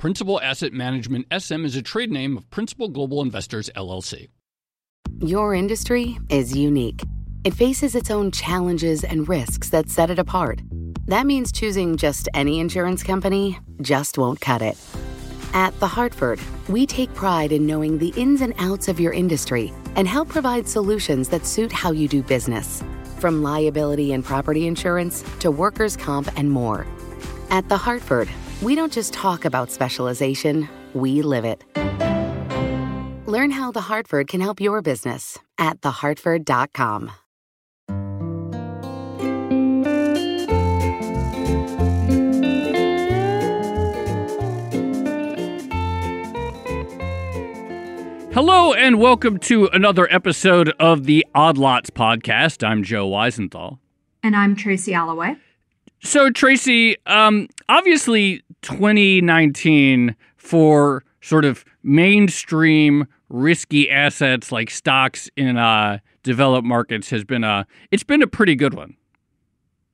Principal Asset Management SM is a trade name of Principal Global Investors LLC. Your industry is unique. It faces its own challenges and risks that set it apart. That means choosing just any insurance company just won't cut it. At The Hartford, we take pride in knowing the ins and outs of your industry and help provide solutions that suit how you do business. From liability and property insurance to workers' comp and more. At The Hartford, we don't just talk about specialization, we live it. Learn how The Hartford can help your business at thehartford.com. Hello, and welcome to another episode of the Odd Lots podcast. I'm Joe Weisenthal. And I'm Tracy Alloway. So, Tracy, um, obviously, 2019 for sort of mainstream risky assets like stocks in uh, developed markets has been a it's been a pretty good one.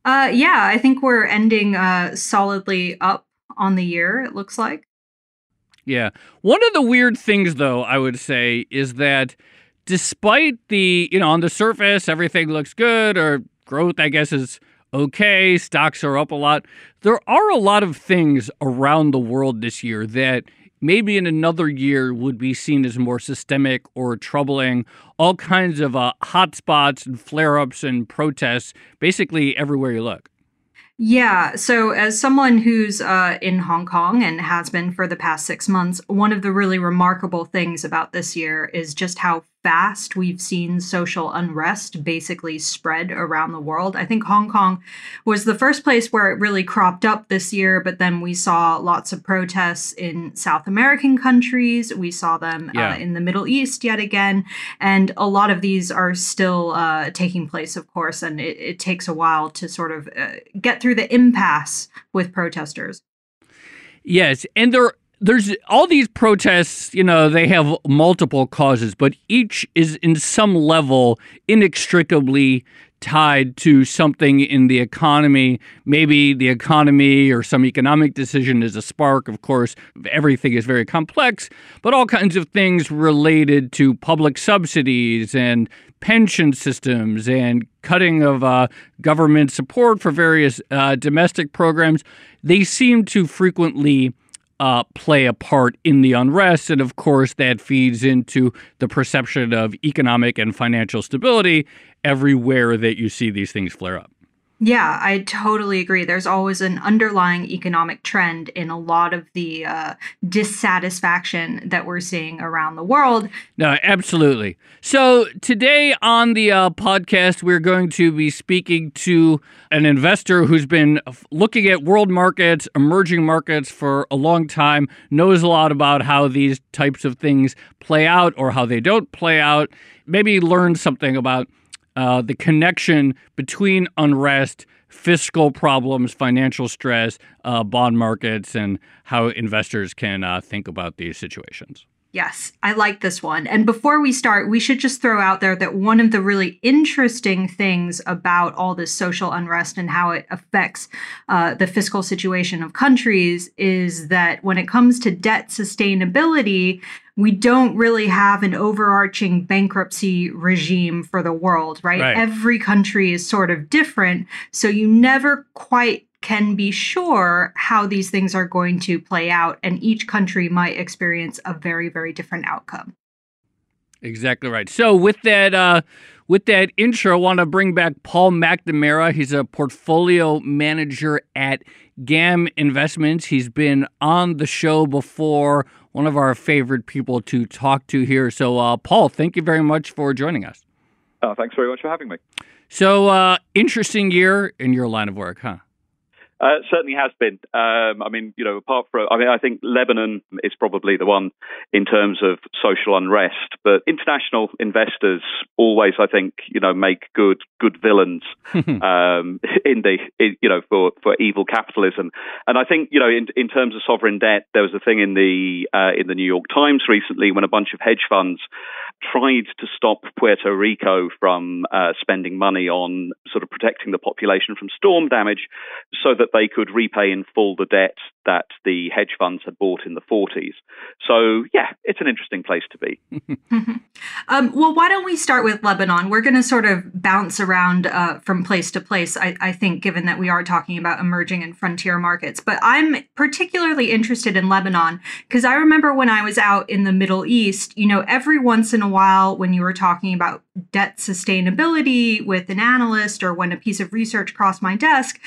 Uh, yeah, I think we're ending uh, solidly up on the year. It looks like. Yeah, one of the weird things, though, I would say, is that despite the you know on the surface everything looks good or growth, I guess is okay, stocks are up a lot. There are a lot of things around the world this year that maybe in another year would be seen as more systemic or troubling. All kinds of uh, hotspots and flare ups and protests basically everywhere you look. Yeah. So, as someone who's uh, in Hong Kong and has been for the past six months, one of the really remarkable things about this year is just how fast we've seen social unrest basically spread around the world. I think Hong Kong was the first place where it really cropped up this year, but then we saw lots of protests in South American countries. We saw them uh, yeah. uh, in the Middle East yet again. And a lot of these are still uh, taking place, of course, and it, it, takes a while to sort of uh, get through the impasse with protesters. Yes, and there there's all these protests, you know, they have multiple causes, but each is in some level inextricably tied to something in the economy. Maybe the economy or some economic decision is a spark. Of course, everything is very complex, but all kinds of things related to public subsidies and pension systems and cutting of uh, government support for various uh, domestic programs, they seem to frequently uh, play a part in the unrest. And of course, that feeds into the perception of economic and financial stability everywhere that you see these things flare up. Yeah, I totally agree. There's always an underlying economic trend in a lot of the uh, dissatisfaction that we're seeing around the world. No, absolutely. So, today on the uh, podcast, we're going to be speaking to an investor who's been looking at world markets, emerging markets for a long time, knows a lot about how these types of things play out or how they don't play out, maybe learn something about uh, the connection between unrest, fiscal problems, financial stress, uh, bond markets, and how investors can uh, think about these situations. Yes, I like this one. And before we start, we should just throw out there that one of the really interesting things about all this social unrest and how it affects uh, the fiscal situation of countries is that when it comes to debt sustainability, we don't really have an overarching bankruptcy regime for the world, right? right? Every country is sort of different. So you never quite can be sure how these things are going to play out, and each country might experience a very, very different outcome. Exactly right. So with that, uh, with that intro, I want to bring back Paul McNamara. He's a portfolio manager at GAM Investments. He's been on the show before. One of our favorite people to talk to here. So, uh, Paul, thank you very much for joining us. Oh, thanks very much for having me. So, uh, interesting year in your line of work, huh? Uh, certainly has been. Um, I mean, you know, apart from, I mean, I think Lebanon is probably the one in terms of social unrest, but international investors always, I think, you know, make good good villains um, in the, in, you know, for for evil capitalism. And I think, you know, in in terms of sovereign debt, there was a thing in the uh, in the New York Times recently when a bunch of hedge funds tried to stop Puerto Rico from uh, spending money on sort of protecting the population from storm damage so that they could repay in full the debt that the hedge funds had bought in the 40s. So, yeah, it's an interesting place to be. um, well, why don't we start with Lebanon? We're going to sort of bounce around uh, from place to place, I, I think, given that we are talking about emerging and frontier markets. But I'm particularly interested in Lebanon because I remember when I was out in the Middle East, you know, every once in a while when you were talking about debt sustainability with an analyst or when a piece of research crossed my desk,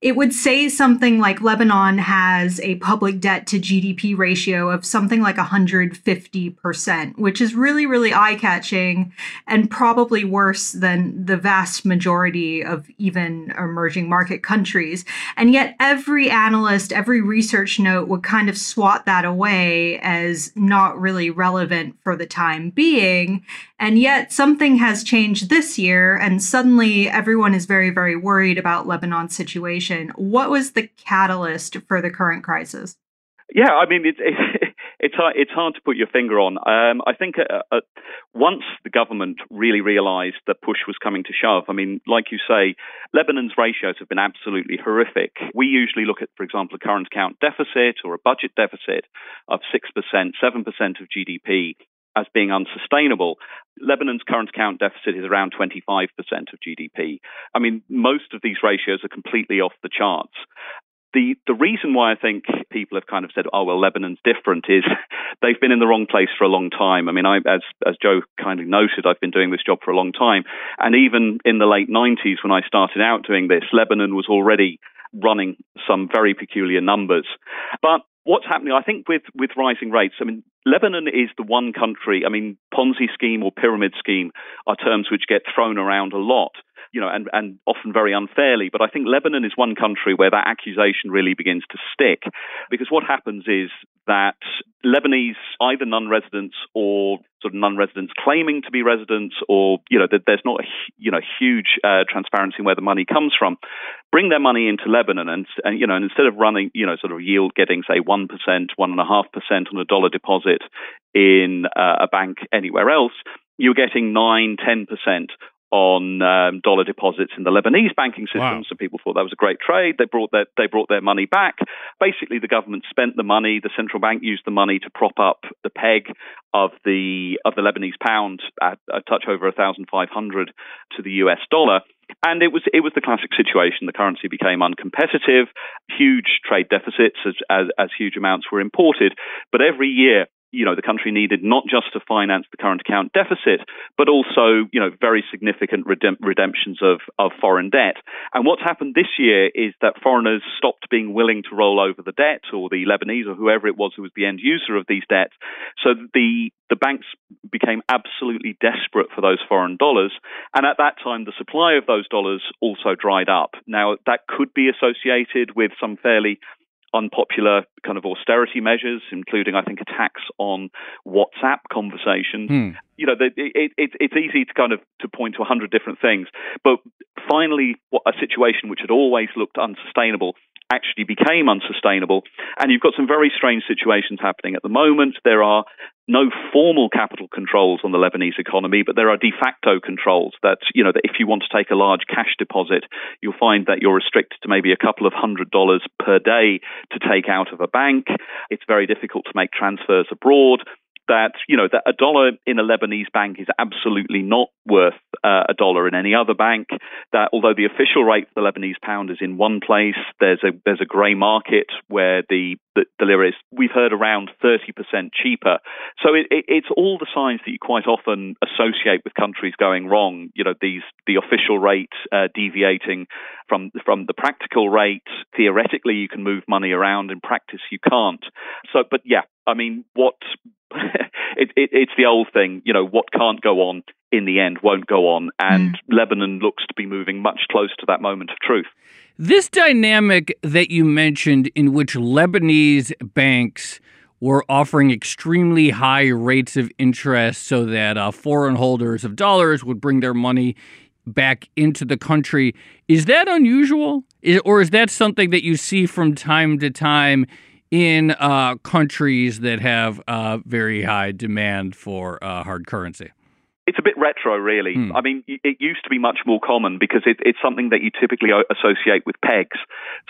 it would say something like Lebanon has a public debt to GDP ratio of something like 150%, which is really, really eye catching and probably worse than the vast majority of even emerging market countries. And yet, every analyst, every research note would kind of swat that away as not really relevant for the time being. And yet, something has changed this year, and suddenly everyone is very, very worried about Lebanon's situation. What was the catalyst for the current crisis? Yeah, I mean, it's it's hard, it's hard to put your finger on. Um, I think uh, uh, once the government really realised that push was coming to shove, I mean, like you say, Lebanon's ratios have been absolutely horrific. We usually look at, for example, a current account deficit or a budget deficit of six percent, seven percent of GDP as being unsustainable. Lebanon's current account deficit is around 25% of GDP. I mean, most of these ratios are completely off the charts. The the reason why I think people have kind of said, "Oh well, Lebanon's different," is they've been in the wrong place for a long time. I mean, I, as as Joe kindly noted, I've been doing this job for a long time, and even in the late '90s when I started out doing this, Lebanon was already running some very peculiar numbers. But what's happening, I think, with, with rising rates, I mean, Lebanon is the one country, I mean, Ponzi scheme or pyramid scheme are terms which get thrown around a lot you know, and, and often very unfairly. But I think Lebanon is one country where that accusation really begins to stick. Because what happens is that Lebanese, either non residents or sort of non residents claiming to be residents, or, you know, that there's not a, you know, huge uh, transparency in where the money comes from, bring their money into Lebanon. And, and, you know, and instead of running, you know, sort of yield getting, say, 1%, 1.5% on a dollar deposit in uh, a bank anywhere else, you're getting 9, 10% on um, dollar deposits in the Lebanese banking system. Wow. So people thought that was a great trade. They brought their they brought their money back. Basically, the government spent the money. The central bank used the money to prop up the peg of the of the Lebanese pound at a touch over 1,500 to the US dollar. And it was it was the classic situation. The currency became uncompetitive, huge trade deficits as, as, as huge amounts were imported. But every year you know, the country needed not just to finance the current account deficit, but also, you know, very significant redemp- redemptions of, of foreign debt. And what's happened this year is that foreigners stopped being willing to roll over the debt, or the Lebanese, or whoever it was who was the end user of these debts. So the the banks became absolutely desperate for those foreign dollars. And at that time, the supply of those dollars also dried up. Now, that could be associated with some fairly unpopular kind of austerity measures, including, I think, a tax on WhatsApp conversations. Hmm. You know, it, it, it, it's easy to kind of to point to a hundred different things, but finally, what, a situation which had always looked unsustainable actually became unsustainable. And you've got some very strange situations happening at the moment. There are no formal capital controls on the Lebanese economy, but there are de facto controls that, you know, that if you want to take a large cash deposit, you'll find that you're restricted to maybe a couple of hundred dollars per day to take out of a bank. It's very difficult to make transfers abroad that you know that a dollar in a Lebanese bank is absolutely not worth uh, a dollar in any other bank. That although the official rate for the Lebanese pound is in one place, there's a there's a grey market where the, the, the lira is we've heard around thirty percent cheaper. So it, it, it's all the signs that you quite often associate with countries going wrong. You know these the official rate uh, deviating from from the practical rate. Theoretically, you can move money around. In practice, you can't. So, but yeah, I mean, what it, it, it's the old thing, you know, what can't go on in the end won't go on, and mm. Lebanon looks to be moving much closer to that moment of truth. This dynamic that you mentioned, in which Lebanese banks were offering extremely high rates of interest so that uh, foreign holders of dollars would bring their money back into the country. Is that unusual? Is, or is that something that you see from time to time in uh, countries that have uh, very high demand for uh, hard currency? It's a bit retro, really. Hmm. I mean, it used to be much more common because it, it's something that you typically associate with pegs.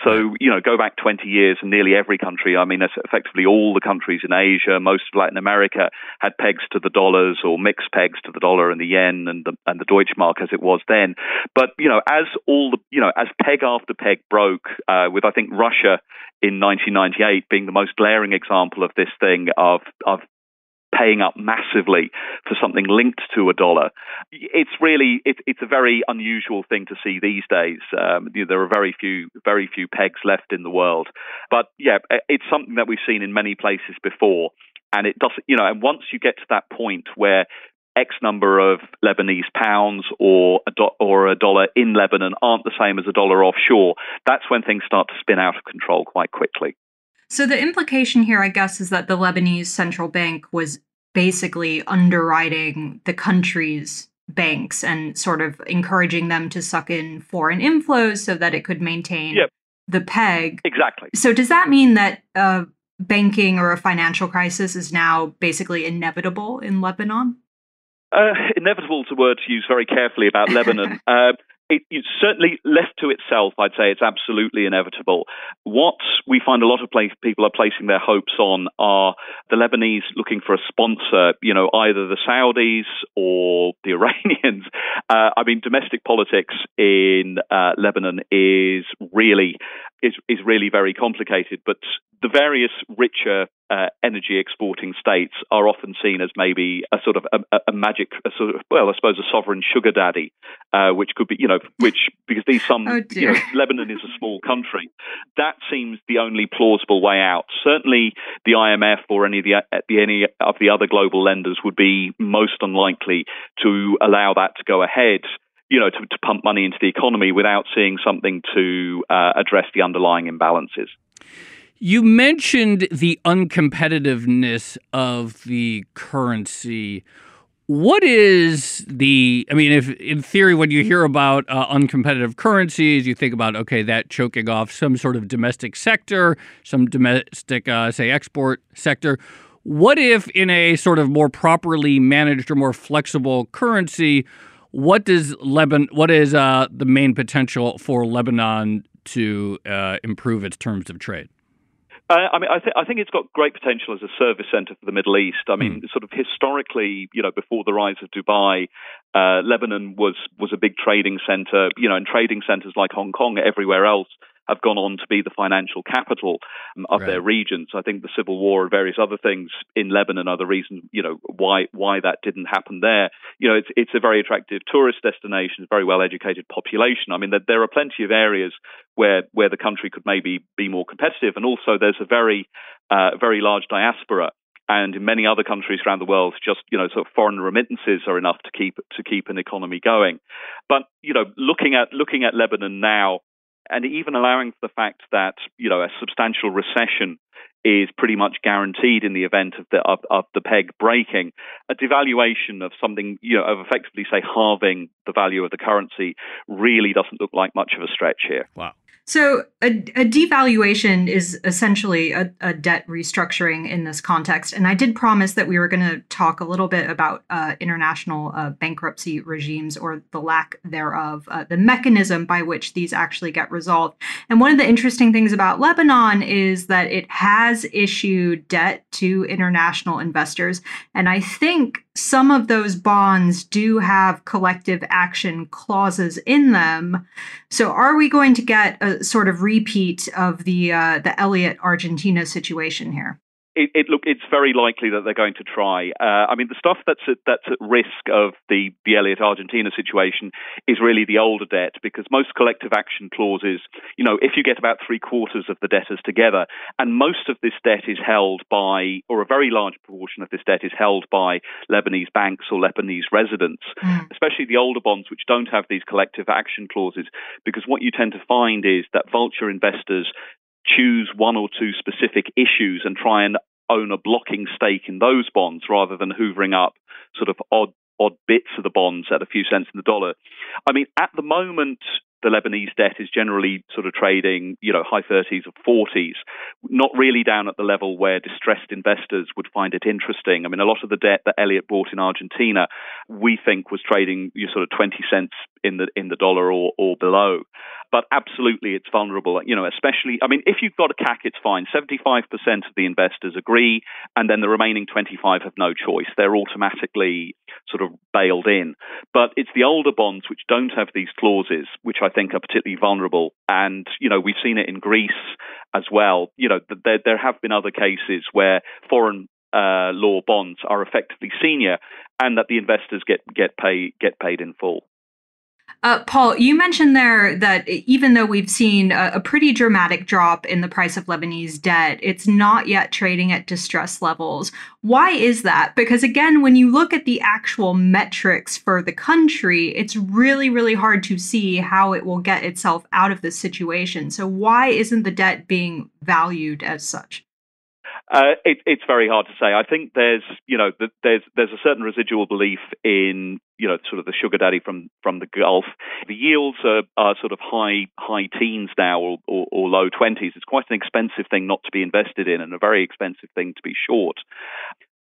So, you know, go back 20 years and nearly every country, I mean, effectively all the countries in Asia, most of Latin America had pegs to the dollars or mixed pegs to the dollar and the yen and the, and the Deutschmark as it was then. But, you know, as all the, you know, as peg after peg broke, uh, with I think Russia in 1998 being the most glaring example of this thing of, of paying up massively for something linked to a dollar. It's really it, it's a very unusual thing to see these days. Um, you know, there are very few very few pegs left in the world, but yeah, it's something that we've seen in many places before. And it does, you know, and once you get to that point where X number of Lebanese pounds or a do- or a dollar in Lebanon aren't the same as a dollar offshore, that's when things start to spin out of control quite quickly. So the implication here, I guess, is that the Lebanese central bank was basically underwriting the country's banks and sort of encouraging them to suck in foreign inflows so that it could maintain yep. the peg. Exactly. So does that mean that uh, banking or a financial crisis is now basically inevitable in Lebanon? Uh, inevitable is a word to use very carefully about Lebanon. Uh, it, it's certainly left to itself, I'd say it's absolutely inevitable. What we find a lot of place, people are placing their hopes on are the Lebanese looking for a sponsor, you know, either the Saudis or the Iranians. Uh, I mean, domestic politics in uh, Lebanon is really is is really very complicated, but the various richer uh, energy exporting states are often seen as maybe a sort of a, a magic, a sort of well, I suppose a sovereign sugar daddy, uh, which could be you know which because these some oh you know Lebanon is a small country, that seems the only plausible way out. Certainly, the IMF or any of the, the any of the other global lenders would be most unlikely to allow that to go ahead you know, to, to, pump money into the economy without seeing something to uh, address the underlying imbalances. You mentioned the uncompetitiveness of the currency. What is the? I mean, if in theory, when you hear about uh, uncompetitive currencies, you think about okay, that choking off some sort of domestic sector, some domestic, uh, say, export sector. What if in a sort of more properly managed or more flexible currency, what does Lebanon? What is uh, the main potential for Lebanon to uh, improve its terms of trade? Uh, I mean, I, th- I, think it's got great potential as a service center for the Middle East. I mean, mm. sort of historically, you know, before the rise of Dubai, uh, Lebanon was was a big trading center. You know, and trading centers like Hong Kong, everywhere else, have gone on to be the financial capital um, of right. their regions. I think the civil war and various other things in Lebanon are the reason, you know, why why that didn't happen there. You know, it's it's a very attractive tourist destination, very well educated population. I mean, there, there are plenty of areas where where the country could maybe be more competitive, and also there's a very uh, very large diaspora and in many other countries around the world, just you know, sort of foreign remittances are enough to keep to keep an economy going. But you know, looking at looking at Lebanon now, and even allowing for the fact that you know a substantial recession is pretty much guaranteed in the event of the of, of, the peg breaking. A devaluation of something, you know, of effectively say halving the value of the currency really doesn't look like much of a stretch here. Wow. So, a, a devaluation is essentially a, a, debt restructuring in this context. And I did promise that we were going to talk a little bit about uh, international uh, bankruptcy regimes or the lack thereof, uh, the mechanism by which these actually get resolved. And one of the interesting things about Lebanon is that it has issued debt to international investors. And I think some of those bonds do have collective action clauses in them. So, are we going to get a sort of repeat of the uh, the Elliott Argentina situation here? It, it, look, it's very likely that they're going to try. Uh, I mean, the stuff that's at, that's at risk of the the Elliott Argentina situation is really the older debt because most collective action clauses, you know, if you get about three quarters of the debtors together, and most of this debt is held by, or a very large proportion of this debt is held by Lebanese banks or Lebanese residents, mm. especially the older bonds which don't have these collective action clauses, because what you tend to find is that vulture investors choose one or two specific issues and try and own a blocking stake in those bonds rather than hoovering up sort of odd odd bits of the bonds at a few cents in the dollar. I mean, at the moment, the Lebanese debt is generally sort of trading, you know, high 30s or 40s, not really down at the level where distressed investors would find it interesting. I mean, a lot of the debt that Elliott bought in Argentina, we think was trading you sort of 20 cents in the in the dollar or, or below but absolutely it's vulnerable. You know, especially, I mean, if you've got a CAC, it's fine. 75% of the investors agree, and then the remaining 25 have no choice. They're automatically sort of bailed in. But it's the older bonds which don't have these clauses, which I think are particularly vulnerable. And, you know, we've seen it in Greece as well. You know, there, there have been other cases where foreign uh, law bonds are effectively senior, and that the investors get get pay get paid in full. Uh, Paul, you mentioned there that even though we've seen a, a, pretty dramatic drop in the price of Lebanese debt, it's not yet trading at distress levels. Why is that? Because again, when you look at the actual metrics for the country, it's really, really hard to see how it will get itself out of this situation. So, why isn't the debt being valued as such? Uh, it, it's very hard to say. I think there's, you know, there's there's a certain residual belief in, you know, sort of the sugar daddy from from the Gulf. The yields are, are sort of high high teens now or, or, or low twenties. It's quite an expensive thing not to be invested in, and a very expensive thing to be short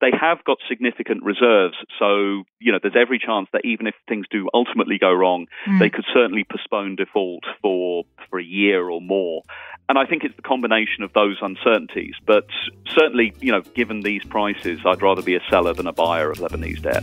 they have got significant reserves. So, you know, there's every chance that even if things do ultimately go wrong, mm. they could certainly postpone default for, for a year or more. And I think it's the combination of those uncertainties. But certainly, you know, given these prices, I'd rather be a seller than a buyer of Lebanese debt.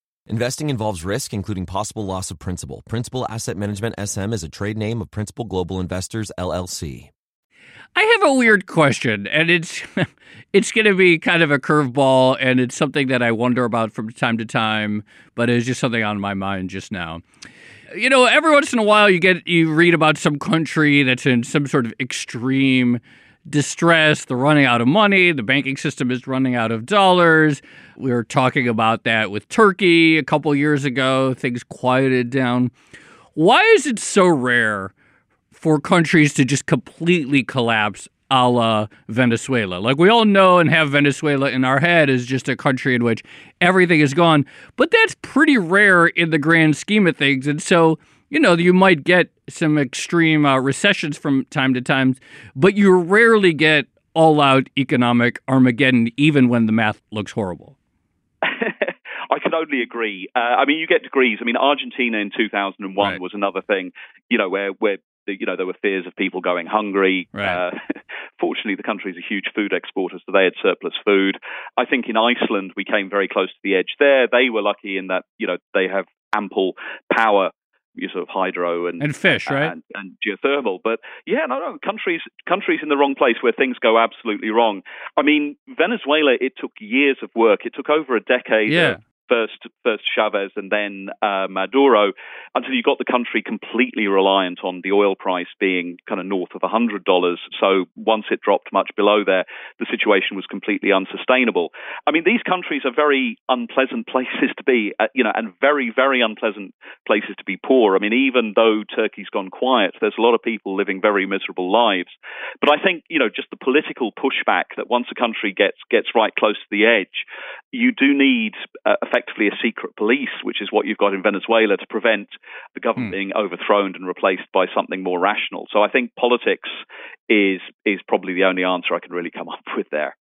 Investing involves risk, including possible loss of principal. Principal Asset Management SM is a trade name of Principal Global Investors LLC. I have a weird question, and it's it's going to be kind of a curveball, and it's something that I wonder about from time to time, but it's just something on my mind just now. You know, every once in a while, you get you read about some country that's in some sort of extreme distress. They're running out of money. The banking system is running out of dollars. We were talking about that with Turkey a couple years ago. Things quieted down. Why is it so rare for countries to just completely collapse a la Venezuela? Like we all know and have Venezuela in our head as just a country in which everything is gone, but that's pretty rare in the grand scheme of things. And so you know, you might get some extreme uh, recessions from time to time, but you rarely get all out economic Armageddon, even when the math looks horrible. I can only agree. Uh, I mean, you get degrees. I mean, Argentina in 2001 right. was another thing, you know, where, where you know, there were fears of people going hungry. Right. Uh, fortunately, the country is a huge food exporter, so they had surplus food. I think in Iceland, we came very close to the edge there. They were lucky in that, you know, they have ample power your sort of hydro and and fish, right, and, and, geothermal. But yeah, no, no, countries countries in the wrong place where things go absolutely wrong. I mean, Venezuela, it took years of work. It took over a decade. Yeah first first Chavez and then uh, Maduro, until you got the country completely reliant on the oil price being kind of north of hundred dollars. So once it dropped much below there, the situation was completely unsustainable. I mean, these countries are very unpleasant places to be, uh, you know, and very very unpleasant places to be poor. I mean, even though Turkey's gone quiet, there's a lot of people living very miserable lives. But I think you know just the political pushback that once a country gets gets right close to the edge, you do need uh, effectively a secret police, which is what you've got in Venezuela to prevent the government hmm. being overthrown and replaced by something more rational. So I think politics is is probably the only answer I can really come up with there.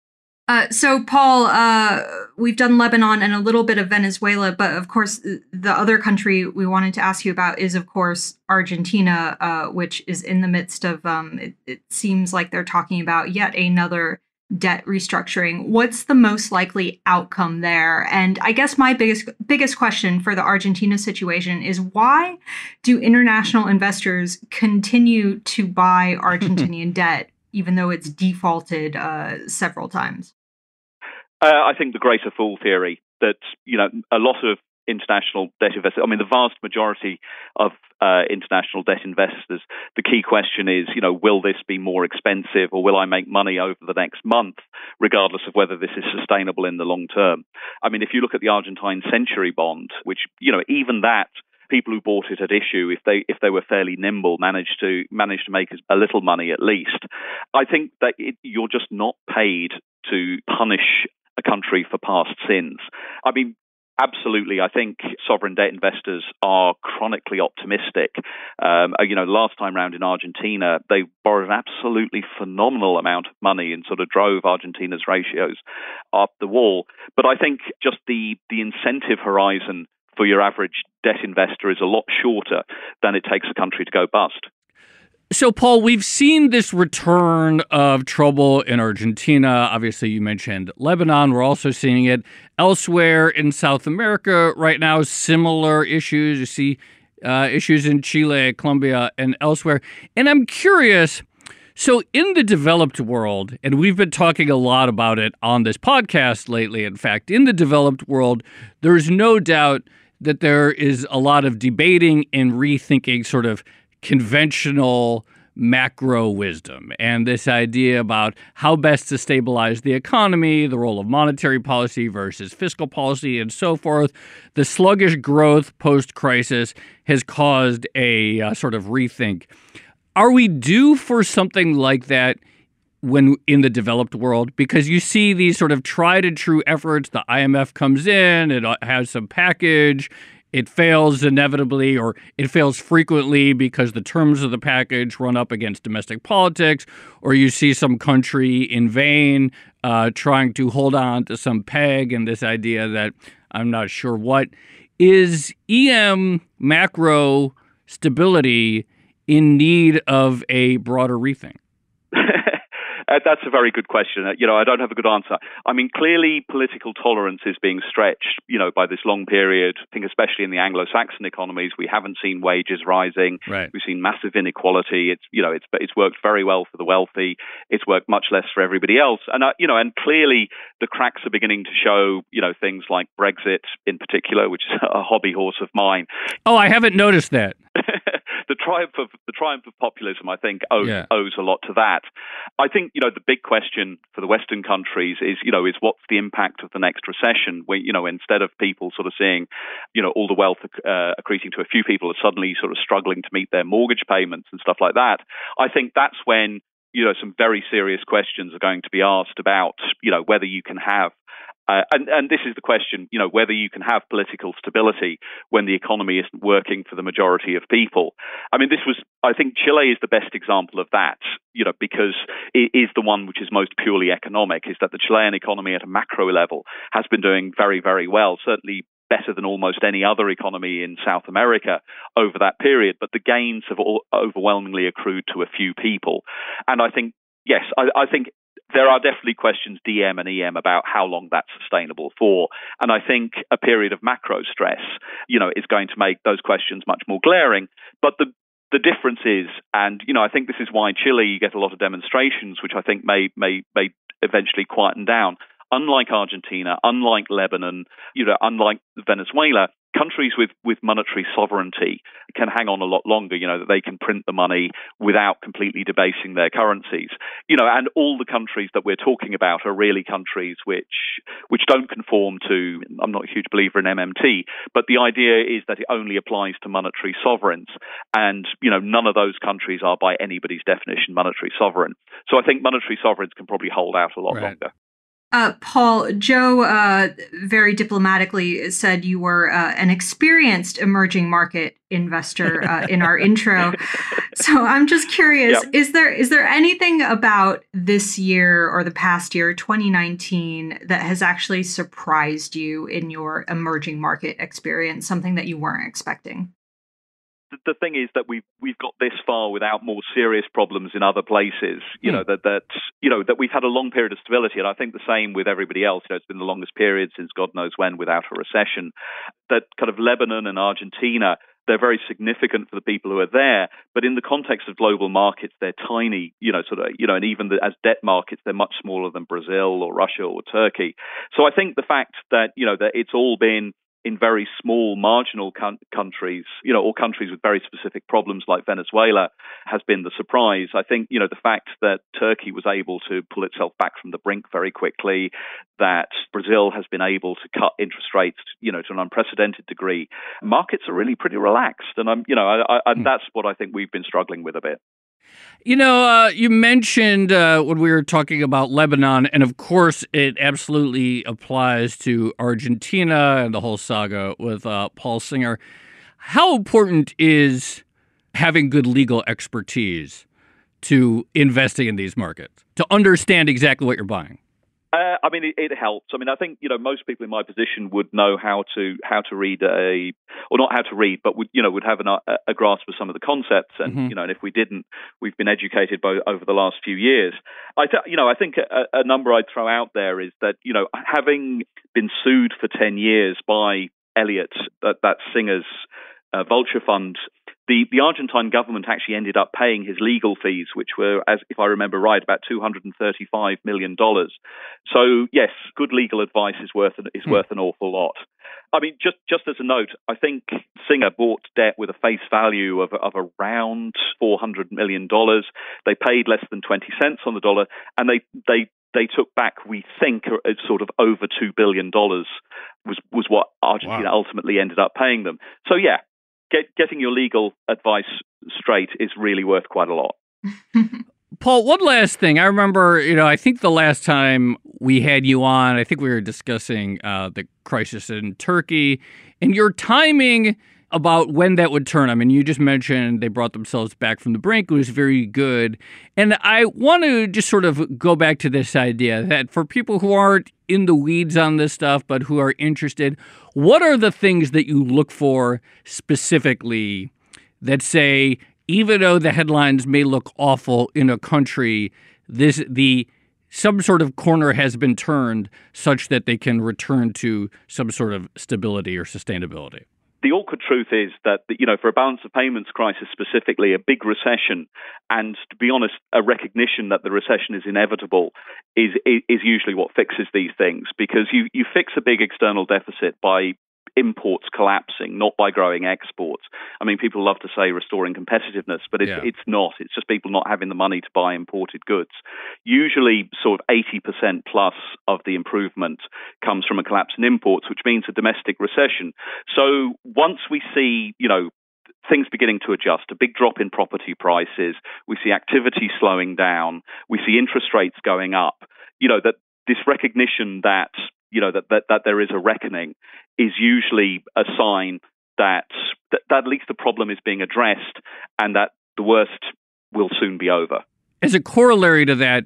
Uh, so, Paul, uh, we've done Lebanon and a little bit of Venezuela, but of course, the other country we wanted to ask you about is, of course, Argentina, uh, which is in the midst of. Um, it, it, seems like they're talking about yet another debt restructuring. What's the most likely outcome there? And I guess my biggest biggest question for the Argentina situation is why do international investors continue to buy Argentinian debt? Even though it's defaulted uh, several times. Uh, I think the greater fool theory that you know a lot of international debt investors. I mean, the vast majority of uh, international debt investors. The key question is, you know, will this be more expensive, or will I make money over the next month, regardless of whether this is sustainable in the long term? I mean, if you look at the Argentine Century Bond, which you know, even that people who bought it at issue, if they if they were fairly nimble, managed to manage to make a little money at least. I think that it, you're just not paid to punish a country for past sins. I mean, absolutely, I think sovereign debt investors are chronically optimistic. Um, uh, you know, last time round in Argentina, they borrowed an absolutely phenomenal amount of money and sort of drove Argentina's ratios up the wall. But I think just the the incentive horizon for your average debt investor is a lot shorter than it takes a country to go bust. So, Paul, we've seen this return of trouble in Argentina. Obviously, you mentioned Lebanon. We're also seeing it elsewhere in South America right now. Similar issues. You see uh, issues in Chile, Colombia, and elsewhere. And I'm curious. So, in the developed world, and we've been talking a lot about it on this podcast lately, in fact, in the developed world, there's no doubt that there is a lot of debating and rethinking sort of conventional macro wisdom and this idea about how best to stabilize the economy, the role of monetary policy versus fiscal policy, and so forth. The sluggish growth post crisis has caused a uh, sort of rethink. Are we due for something like that? when in the developed world because you see these sort of tried and true efforts the IMF comes in it uh, has some package it fails inevitably or it fails frequently because the terms of the package run up against domestic politics, or you see some country in vain uh, trying to hold on to some peg and this idea that I'm not sure what is EM macro stability in need of a broader rethink. Uh, that's a very good question. Uh, you know, I don't have a good answer. I mean, clearly political tolerance is being stretched, you know, by this long period. I think especially in the Anglo-Saxon economies, we haven't seen wages rising. Right. We've seen massive inequality. It's, you know, it's it's worked very well for the wealthy. It's worked much less for everybody else. And uh, you know, and clearly the cracks are beginning to show. You know, things like Brexit in particular, which is a hobby horse of mine. Oh, I haven't noticed that. The triumph of the triumph of populism, I think, owes, yeah. owes a lot to that. I think you know the big question for the Western countries is you know is what's the impact of the next recession? Where you know instead of people sort of seeing you know all the wealth uh, accreting to a few people are suddenly sort of struggling to meet their mortgage payments and stuff like that. I think that's when you know some very serious questions are going to be asked about you know whether you can have uh, and, and, this is the question, you know, whether you can have political stability when the economy isn't working for the majority of people. I mean, this was, I think Chile is the best example of that, you know, because it is the one which is most purely economic, is that the Chilean economy at a macro level has been doing very, very well, certainly better than almost any other economy in South America over that period. But the gains have all overwhelmingly accrued to a few people. And I think yes, I, I, think there are definitely questions DM and EM about how long that's sustainable for. And I think a period of macro stress, you know, is going to make those questions much more glaring. But the the difference is, and you know, I think this is why Chile you get a lot of demonstrations, which I think may may may eventually quieten down. Unlike Argentina, unlike Lebanon, you know, unlike Venezuela, countries with, with monetary sovereignty can hang on a lot longer, you know, that they can print the money without completely debasing their currencies. You know, and all the countries that we're talking about are really countries which which don't conform to I'm not a huge believer in MMT, but the idea is that it only applies to monetary sovereigns. And, you know, none of those countries are by anybody's definition monetary sovereign. So I think monetary sovereigns can probably hold out a lot right. longer. Uh, Paul, Joe uh, very diplomatically said you were uh, an experienced emerging market investor uh, in our intro. So I'm just curious: yep. is there is there anything about this year or the past year, 2019, that has actually surprised you in your emerging market experience? Something that you weren't expecting? The thing is that we've we've got this far without more serious problems in other places. You mm. know that that you know that we've had a long period of stability, and I think the same with everybody else. You know, it's been the longest period since God knows when without a recession. That kind of Lebanon and Argentina. They're very significant for the people who are there, but in the context of global markets, they're tiny. You know, sort of, you know, and even the, as debt markets, they're much smaller than Brazil or Russia or Turkey. So I think the fact that you know that it's all been in very small marginal countries, you know, or countries with very specific problems like Venezuela has been the surprise. I think, you know, the fact that Turkey was able to pull itself back from the brink very quickly, that Brazil has been able to cut interest rates, you know, to an unprecedented degree, markets are really pretty relaxed. And I'm, you know, I, I, mm. that's what I think we've been struggling with a bit. You know, uh, you mentioned uh, when we were talking about Lebanon, and of course, it absolutely applies to Argentina and the whole saga with uh, Paul Singer. How important is having good legal expertise to investing in these markets, to understand exactly what you're buying? Uh, I mean, it, it, helps. I mean, I think you know most people in my position would know how to how to read a, or not how to read, but would you know would have an, a, a, grasp of some of the concepts. And mm-hmm. you know, and if we didn't, we've been educated by, over the last few years. I, th- you know, I think a, a number I'd throw out there is that you know, having been sued for ten years by Elliott, that, that Singer's uh, vulture fund the, the Argentine government actually ended up paying his legal fees, which were, as if I remember right, about two hundred and thirty-five million dollars. So yes, good legal advice is worth an, is hmm. worth an awful lot. I mean, just just as a note, I think Singer bought debt with a face value of of around four hundred million dollars. They paid less than twenty cents on the dollar, and they they they took back, we think, sort of over two billion dollars was was what Argentina wow. ultimately ended up paying them. So yeah, get, getting your legal advice straight is really worth quite a lot. Paul, one last thing. I remember, you know, I think the last time we had you on, I think we were discussing uh, the crisis in Turkey and your timing about when that would turn. I mean, you just mentioned they brought themselves back from the brink. It was very good. And I want to just sort of go back to this idea that for people who aren't in the weeds on this stuff, but who are interested, what are the things that you look for specifically that say, even though the headlines may look awful in a country, this the some sort of corner has been turned such that they can return to some sort of stability or sustainability? The awkward truth is that you know for a balance of payments crisis specifically, a big recession, and to be honest, a recognition that the recession is inevitable is is usually what fixes these things because you you fix a big external deficit by imports collapsing, not by growing exports. I mean, people love to say restoring competitiveness, but it's, yeah. it's not. It's just people not having the money to buy imported goods. Usually, sort of 80% plus of the improvement comes from a collapse in imports, which means a domestic recession. So once we see, you know, things beginning to adjust, a big drop in property prices, we see activity slowing down, we see interest rates going up, you know, that this recognition that you know that, that, that there is a reckoning is usually a sign that, that that at least the problem is being addressed and that the worst will soon be over. As a corollary to that,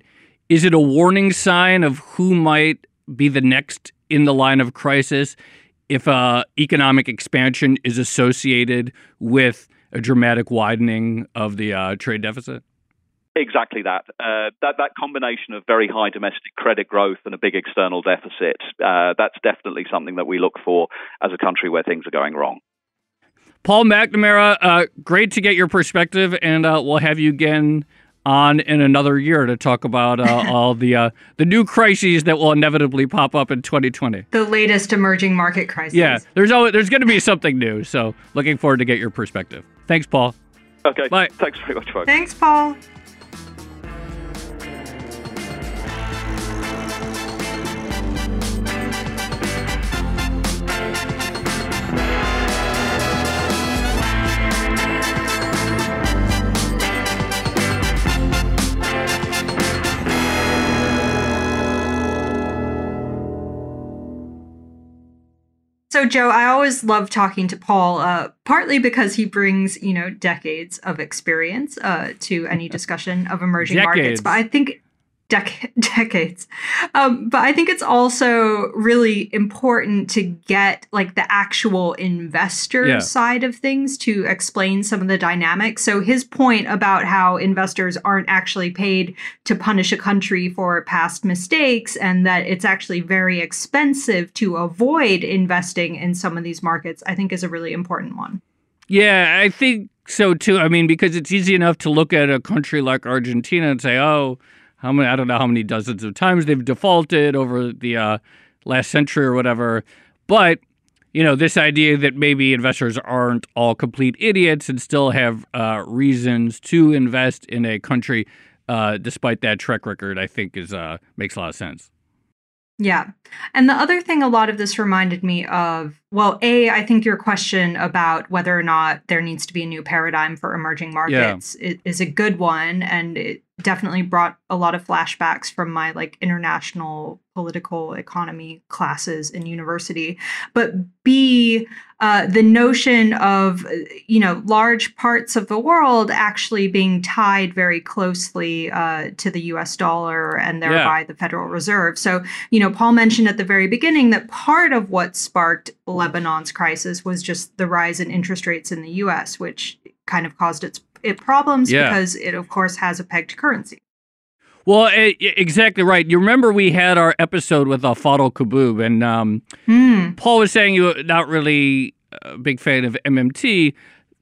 is it a warning sign of who might be the next in the line of crisis if uh, economic expansion is associated with a dramatic widening of the uh, trade deficit? Exactly that. Uh, that that combination of very high domestic credit growth and a big external deficit. Uh, that's definitely something that we look for as a country where things are going wrong. Paul McNamara, uh, great to get your perspective, and uh, we'll have you again on in another year to talk about uh, all the uh, the new crises that will inevitably pop up in 2020. The latest emerging market crisis. Yeah, there's always, there's going to be something new. So looking forward to get your perspective. Thanks, Paul. Okay. Bye. Thanks very much, folks. Thanks, Paul. So, Joe, I always love talking to Paul, uh, partly because he brings, you know, decades of experience uh, to any discussion of emerging decades. markets. But I think dec- decades. Um, but I think it's also really important to get like the actual investor Yeah. side of things to explain some of the dynamics. So his point about how investors aren't actually paid to punish a country for past mistakes and that it's actually very expensive to avoid investing in some of these markets, I think is a really important one. Yeah, I think so too. I mean, because it's easy enough to look at a country like Argentina and say, oh, how many, I don't know how many dozens of times they've defaulted over the uh, last century or whatever. But, you know, this idea that maybe investors aren't all complete idiots and still have uh, reasons to invest in a country uh, despite that track record, I think is uh, makes a lot of sense. Yeah. And the other thing a lot of this reminded me of, well, A, I think your question about whether or not there needs to be a new paradigm for emerging markets i- is a good one. And it definitely brought a lot of flashbacks from my like international political economy classes in university. But B, uh, the notion of, you know, large parts of the world actually being tied very closely uh, to the US dollar and thereby the Federal Reserve. So, you know, Paul mentioned at the very beginning that part of what sparked Lebanon's crisis was just the rise in interest rates in the US, which kind of caused its it problems Yeah. because it, of course, has a pegged currency. Well, e- e- exactly right. You remember we had our episode with Fadhel Kaboub, and um, Hmm. Paul was saying you're not really a big fan of MMT.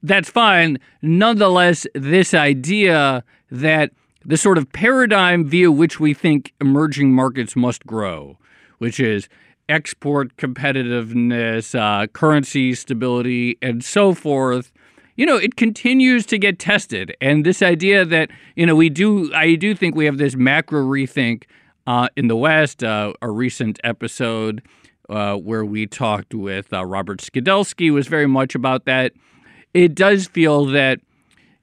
That's fine. Nonetheless, this idea that the sort of paradigm via which we think emerging markets must grow, which is export competitiveness, uh, currency stability, and so forth, you know, it continues to get tested. And this idea that, you know, we do, I do think we have this macro rethink uh, in the West, uh, a recent episode uh, where we talked with uh, Robert Skidelsky was very much about that. It does feel that,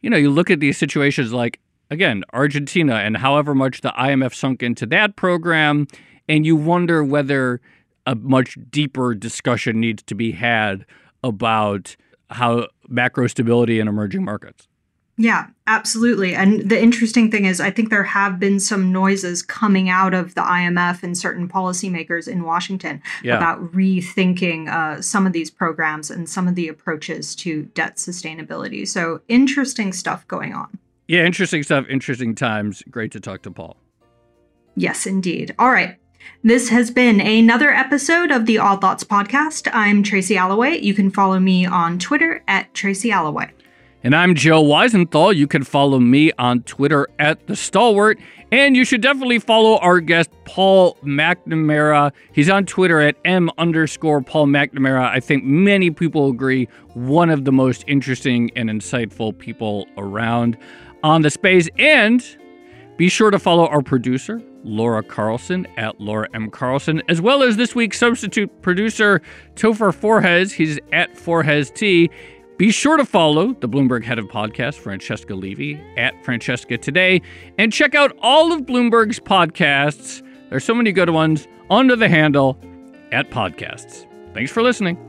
you know, you look at these situations like, again, Argentina and however much the IMF sunk into that program, and you wonder whether a much deeper discussion needs to be had about how macro stability in emerging markets. Yeah, absolutely. And the interesting thing is, I think there have been some noises coming out of the IMF and certain policymakers in Washington Yeah. about rethinking uh, some of these programs and some of the approaches to debt sustainability. So, interesting stuff going on. Yeah, interesting stuff, interesting times. Great to talk to Paul. Yes, indeed. All right. This has been another episode of the Odd Lots podcast. I'm Tracy Alloway. You can follow me on Twitter at Tracy Alloway. And I'm Joe Weisenthal. You can follow me on Twitter at The Stalwart. And you should definitely follow our guest, Paul McNamara. He's on Twitter at M underscore Paul McNamara. I think many people agree, one of the most interesting and insightful people around on the space. And be sure to follow our producer, Laura Carlson, at Laura M. Carlson, as well as this week's substitute producer, Topher Forhecz. He's at Forhecz T. Be sure to follow the Bloomberg head of podcast, Francesca Levy, at Francesca Today, and check out all of Bloomberg's podcasts. There's so many good ones under the handle at podcasts. Thanks for listening.